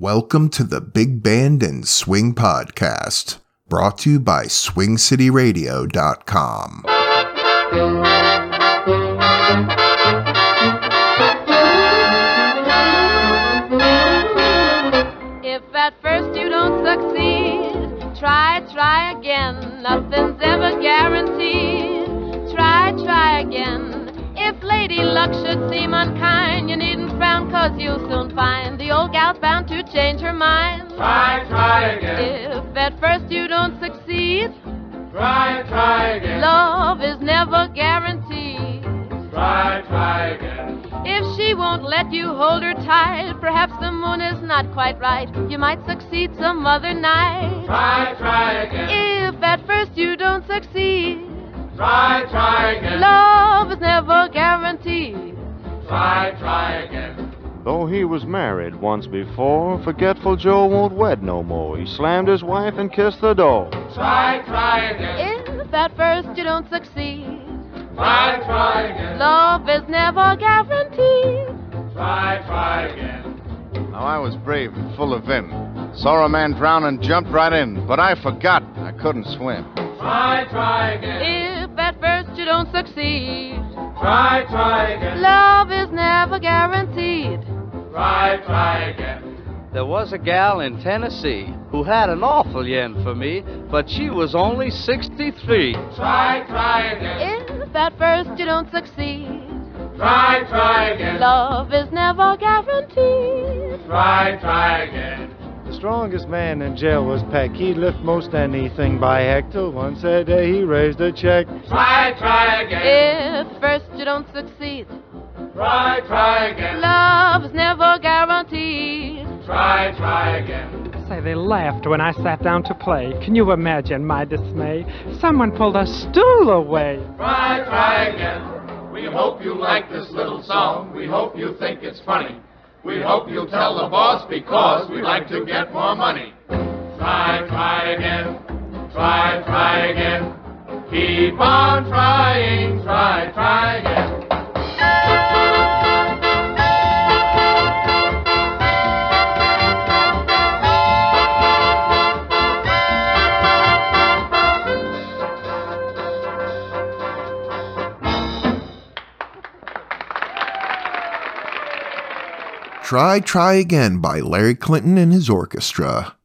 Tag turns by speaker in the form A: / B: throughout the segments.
A: Welcome to the Big Band and Swing Podcast, brought to you by SwingCityRadio.com.
B: If at first you don't succeed, try, try again. Nothing's ever guaranteed. Try, try again. If Lady Luck should seem unkind, you needn't frown, cause you'll soon find the old gal's bound to change her mind.
C: Try, try again.
B: If at first you don't succeed,
C: Try, try again.
B: love is never guaranteed.
C: Try, try again.
B: If she won't let you hold her tight, perhaps the moon is not quite right. You might succeed some other night.
C: Try, try again.
B: If at first you don't succeed,
C: Try, try again.
B: love is never guaranteed.
C: Try, try again.
D: Though he was married once before, Forgetful Joe won't wed no more. He slammed his wife and kissed the door.
C: Try, try again.
B: If at first you don't succeed,
C: Try, try again.
B: love is never guaranteed.
C: Try, try again.
D: Now I was brave and full of vim. Saw a man drown and jumped right in, but I forgot I couldn't swim.
C: Try, try again.
B: If at first you don't succeed,
C: Try, try again.
B: love is never guaranteed.
C: Try, try again.
E: There was a gal in Tennessee who had an awful yen for me, but she was only 63.
C: Try, try again.
B: If at first you don't succeed,
C: Try, try again.
B: love is never guaranteed.
C: Try, try again.
F: The strongest man in jail was Peck. He'd lift most anything by heck. Till once a day he raised a check.
C: Try, try again.
B: If first you don't succeed,
C: Try, try again.
B: love is never guaranteed.
C: Try, try again.
G: Say, they laughed when I sat down to play. Can you imagine my dismay? Someone pulled a stool away.
C: Try, try again. We hope you like this little song. We hope you think it's funny. We hope you'll tell the boss because we'd like to get more money. Try, try again. Try, try again. Keep on trying. Try, try again.
A: Try, Try Again by Larry Clinton and his orchestra.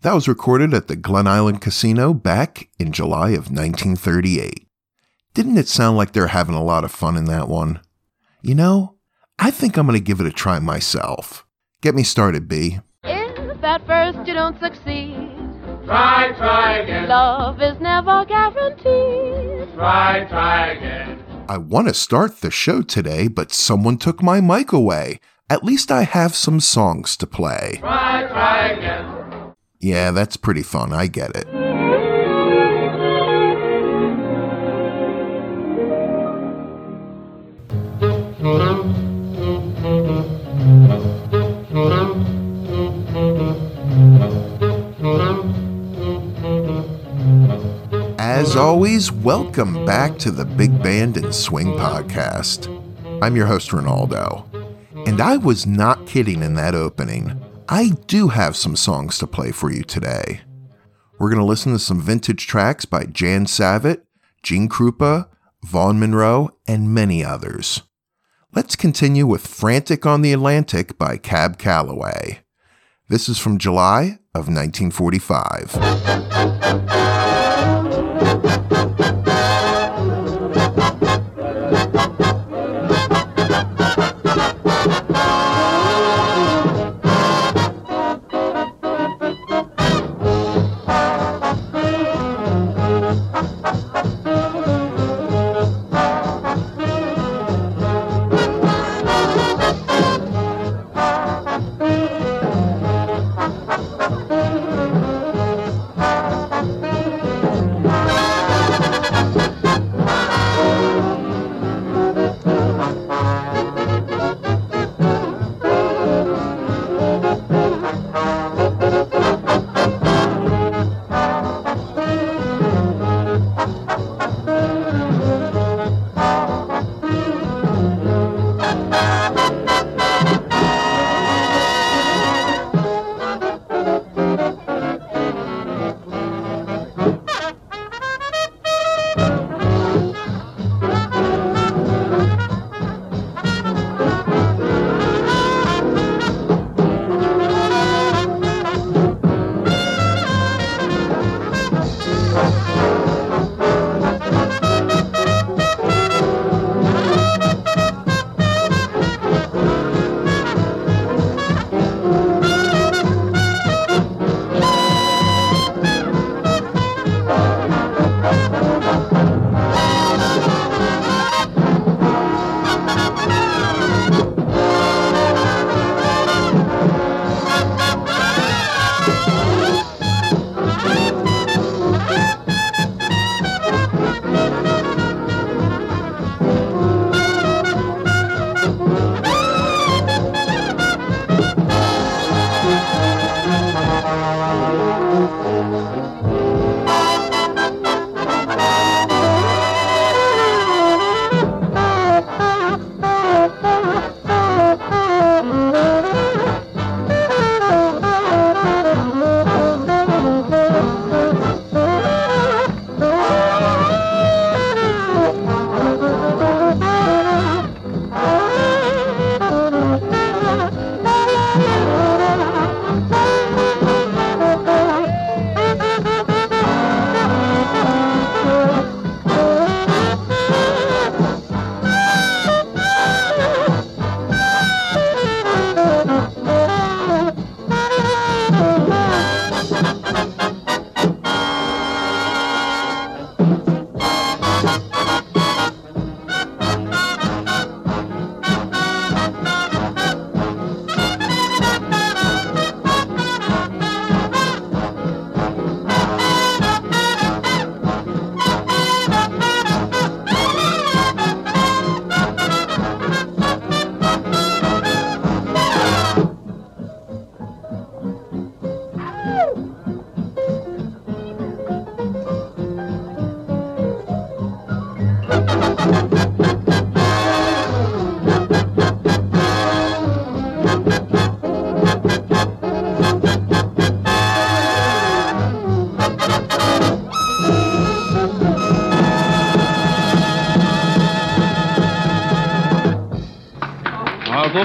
A: That was recorded at the Glen Island Casino back in July of 1938. Didn't it sound like they're having a lot of fun in that one? You know, I think I'm going to give it a try myself. Get me started, B.
B: If at first you don't succeed,
C: Try, try again.
B: love is never guaranteed.
C: Try, try again.
A: I want to start the show today, but someone took my mic away. At least I have some songs to play.
C: Try, try.
A: Yeah, that's pretty fun. I get it. As always, welcome back to the Big Band and Swing Podcast. I'm your host, Ronaldo. And I was not kidding in that opening. I do have some songs to play for you today. We're going to listen to some vintage tracks by Jan Savitt, Gene Krupa, Vaughn Monroe, and many others. Let's continue with Frantic on the Atlantic by Cab Calloway. This is from July of 1945.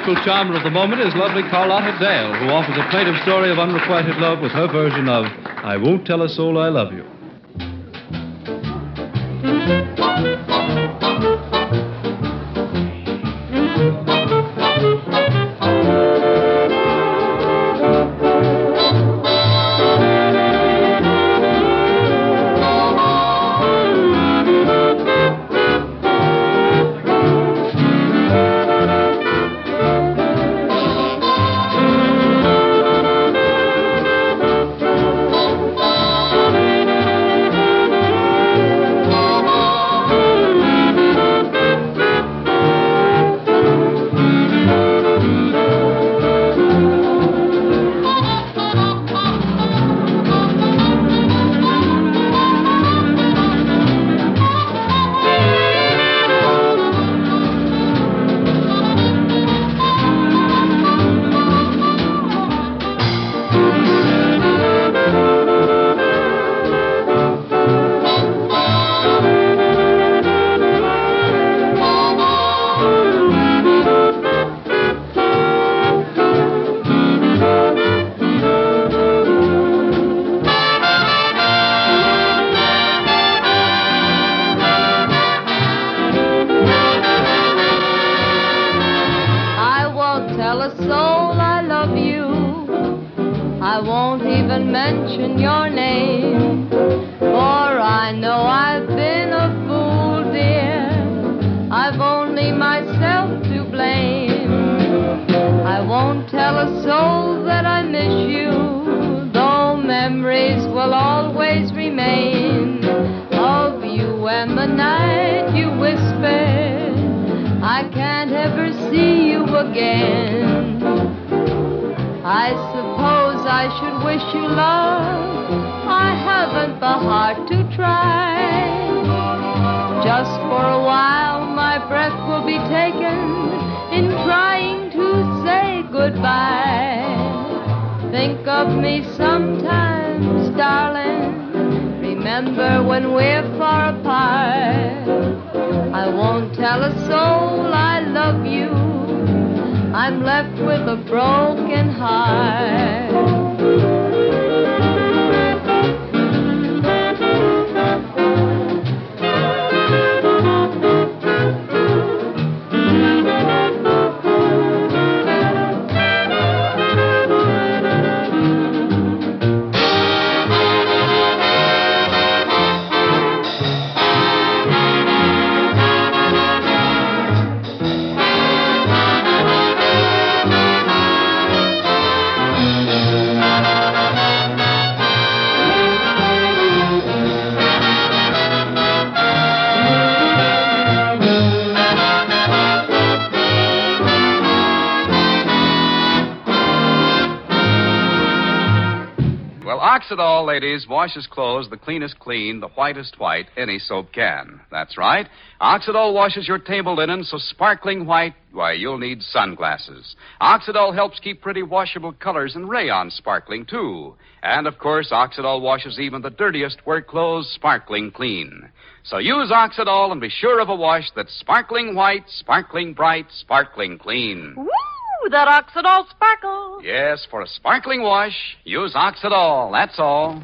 H: Our vocal charmer of the moment is lovely Carlotta Dale, who offers a plaintive story of unrequited love with her version of I Won't Tell a Soul I Love You.
B: Think of me sometimes, darling. Remember when we're far apart. I won't tell a soul I love you. I'm left with a broken heart.
I: Well, Oxidol, ladies, washes clothes the cleanest clean, the whitest white any soap can. That's right. Oxidol washes your table linen so sparkling white, why, you'll need sunglasses. Oxidol helps keep pretty washable colors and rayon sparkling, too. And, of course, Oxidol washes even the dirtiest work clothes sparkling clean. So use Oxidol and be sure of a wash that's sparkling white, sparkling bright, sparkling clean.
B: Woo! That Oxidol sparkles.
I: Yes, for a sparkling wash, use Oxidol. That's all.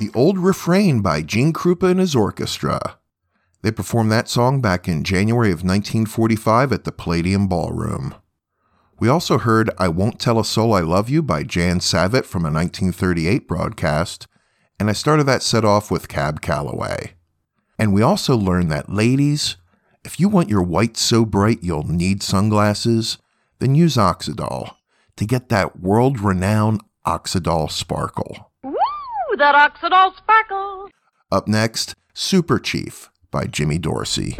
A: The old refrain by Gene Krupa and his orchestra. They performed that song back in January of 1945 at the Palladium Ballroom. We also heard I Won't Tell a Soul I Love You by Jan Savitt from a 1938 broadcast, and I started that set off with Cab Calloway. And we also learned that, ladies, if you want your white so bright you'll need sunglasses, then use Oxidol to get that world renowned Oxidol sparkle. Up next, Super Chief by Jimmy Dorsey.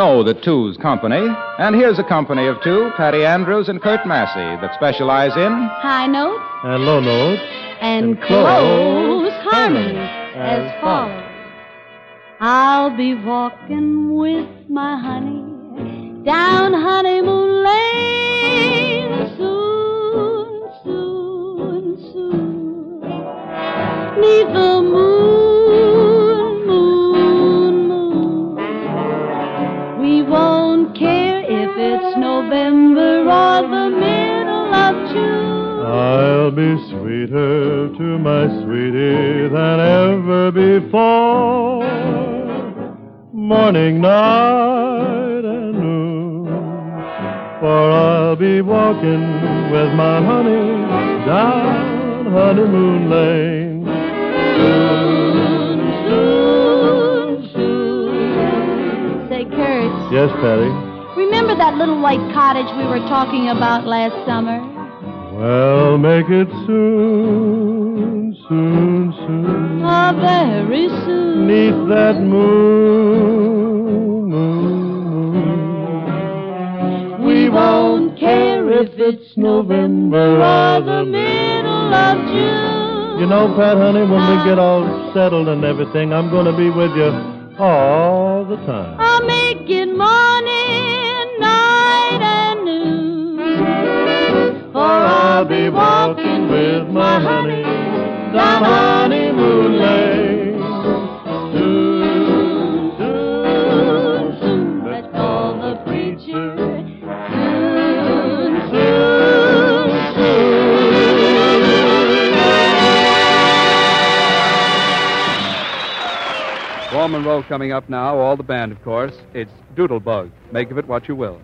J: Know the Two's company. And here's a company of two, Patty Andrews and Curt Massey, that specialize in
K: High notes
F: And low notes.
K: and
F: And
K: close
F: close
K: harmony
F: as
K: as follows. I'll be walking with my honey down honeymoon lane soon, soon, soon. Neath the moon,
F: I'll be sweeter to my sweetie than ever before. Morning, night, and noon. For I'll be walking with my honey down honeymoon lane. Soon, soon, soon.
K: Say, Curt,
F: Yes, Patty.
K: remember that little white cottage we were talking about last summer?
F: Well, make it soon, soon, soon.
K: Oh, very soon.
F: Neath that moon, moon, moon.
K: We won't care if it's November or the middle of June.
F: You know, Pat, honey, when we get all settled and everything, I'm going to be with you all the time.
K: I'll make it morning, I'll be walking with my honey down honeymoon lane. Soon, soon, soon. Let's call the preacher. Soon, soon,
H: Paul Monroe coming up now, all the band, of course. It's Doodlebug. Make of it what you will.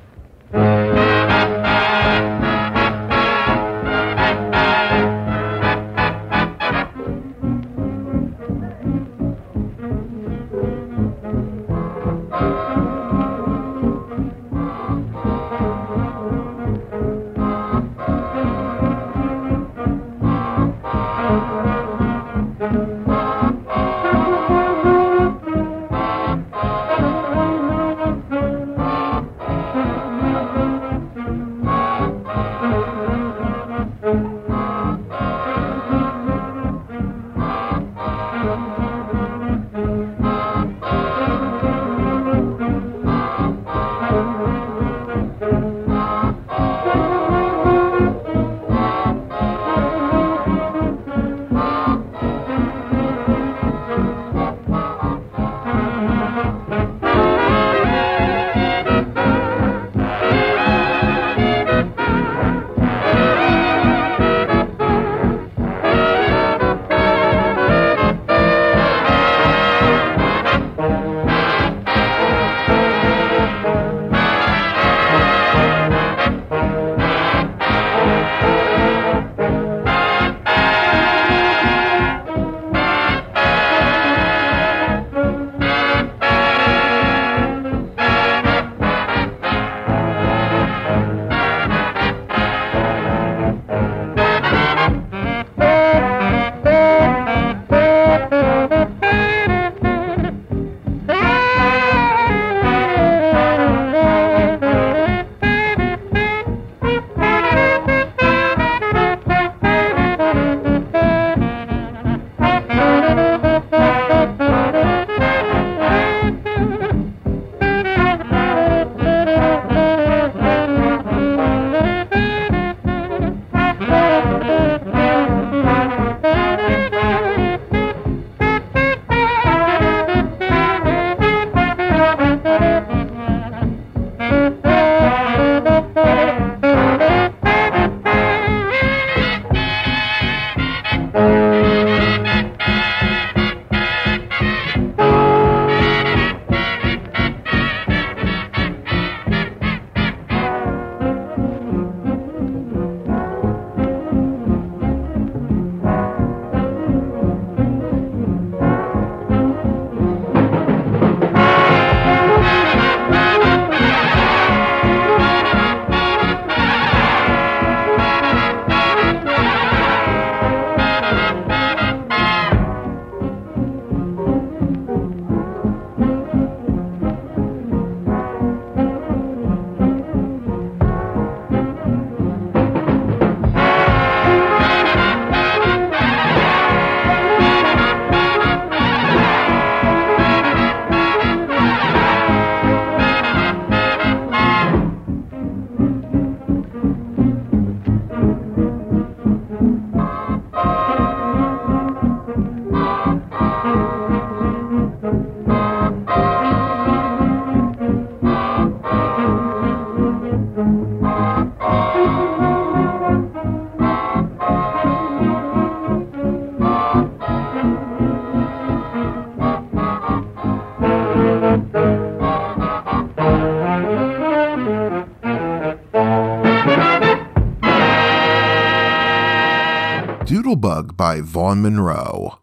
A: Doodlebug by Vaughn Monroe.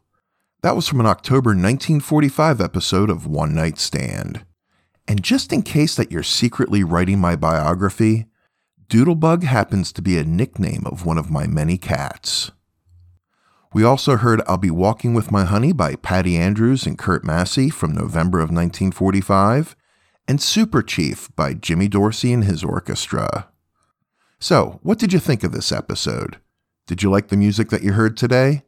A: That was from an October 1945 episode of One Night Stand. And just in case that you're secretly writing my biography, Doodlebug happens to be a nickname of one of my many cats. We also heard I'll Be Walking with My Honey by Patty Andrews and Curt Massey from November of 1945, and Super Chief by Jimmy Dorsey and his orchestra. So, what did you think of this episode? Did you like the music that you heard today?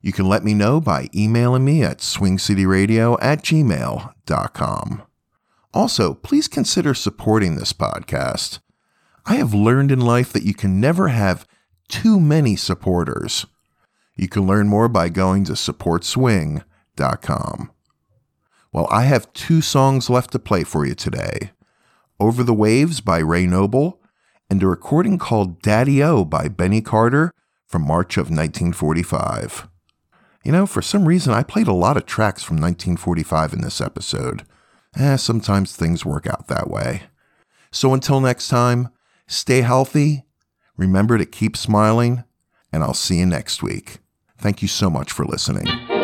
A: You can let me know by emailing me at swingcityradio at gmail.com. Also, please consider supporting this podcast. I have learned in life that you can never have too many supporters. You can learn more by going to supportswing.com. Well, I have two songs left to play for you today Over the Waves by Ray Noble and a recording called Daddy O by Benny Carter from March of 1945. You know, for some reason, I played a lot of tracks from 1945 in this episode. Eh, sometimes things work out that way. So until next time, stay healthy, remember to keep smiling, and I'll see you next week. Thank you so much for listening.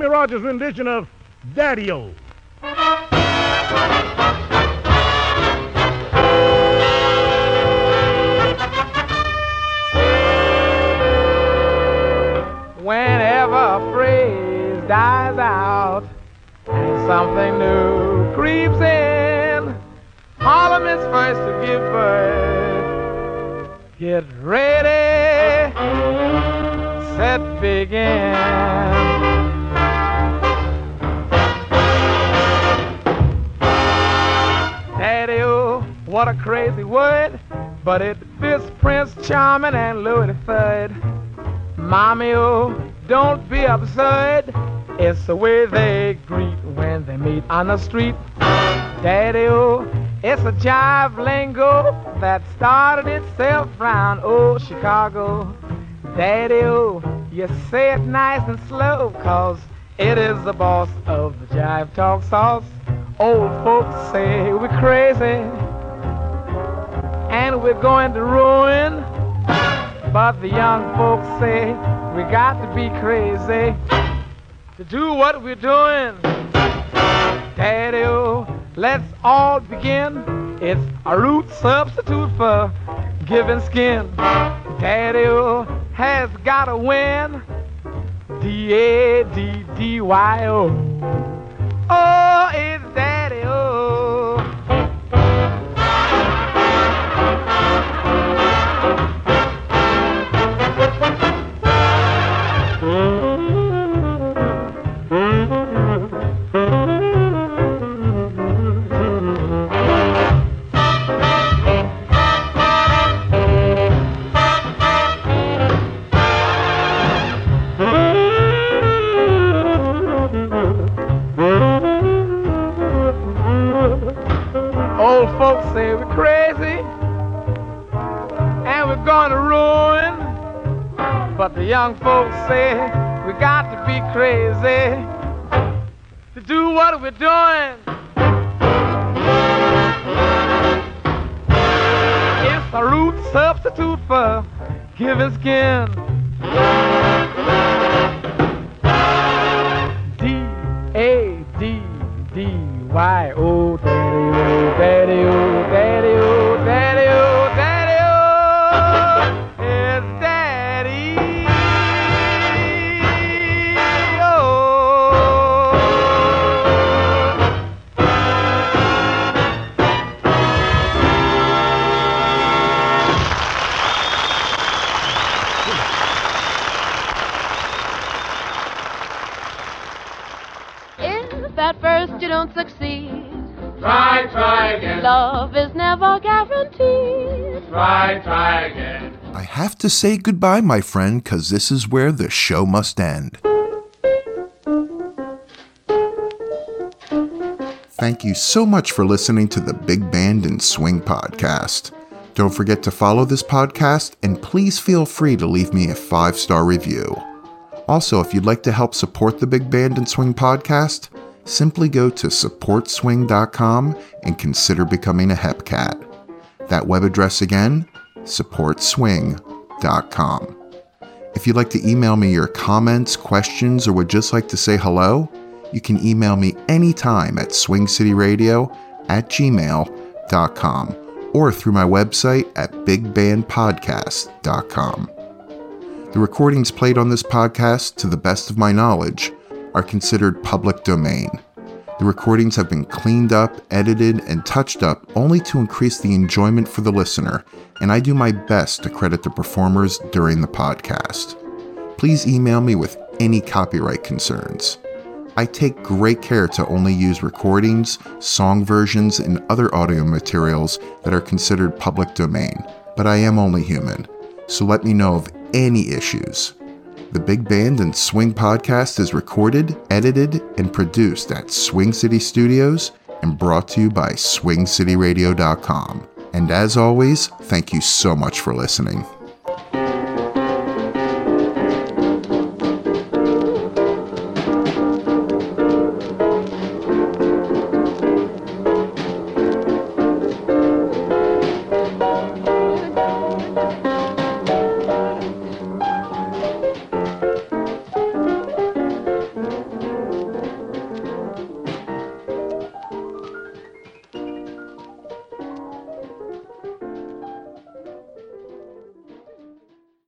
L: You Rogers' rendition of Daddy-O.
M: Whenever a phrase dies out and something new creeps in, Harlem is first to give birth. Get ready, set, begin. What a crazy word, but it fits Prince Charming and Louis III. Mommy, oh, don't be absurd. It's the way they greet when they meet on the street. Daddy, oh, it's a jive lingo that started itself round old Chicago. Daddy, oh, you say it nice and slow, cause it is the boss of the jive talk sauce. Old folks say we're crazy and we're going to ruin. But the young folks say we got to be crazy to do what we're doing. Daddy-o, oh, let's all begin. It's a root substitute for giving skin. Daddy-o oh, has got to win. D-A-D-D-Y-O. Oh, it's Daddy-o. But the young folks say we got to be crazy to do what we're doing. It's a root substitute for giving skin. D A D D Y O Daddy
A: to say goodbye, my friend, because this is where the show must end. Thank you so much for listening to the Big Band and Swing podcast. Don't forget to follow this podcast and please feel free to leave me a five star review. Also, if you'd like to help support the Big Band and Swing podcast, simply go to supportswing.com and consider becoming a HEPCAT. That web address again, If you'd like to email me your comments, questions, or would just like to say hello, you can email me anytime at swingcityradio at gmail.com or through my website at bigbandpodcast.com. The recordings played on this podcast, to the best of my knowledge, are considered public domain. The recordings have been cleaned up, edited, and touched up only to increase the enjoyment for the listener, and I do my best to credit the performers during the podcast. Please email me with any copyright concerns. I take great care to only use recordings, song versions, and other audio materials that are considered public domain, but I am only human, so let me know of any issues. The Big Band and Swing podcast is recorded, edited, and produced at Swing City Studios and brought to you by SwingCityRadio.com. And as always, thank you so much for listening.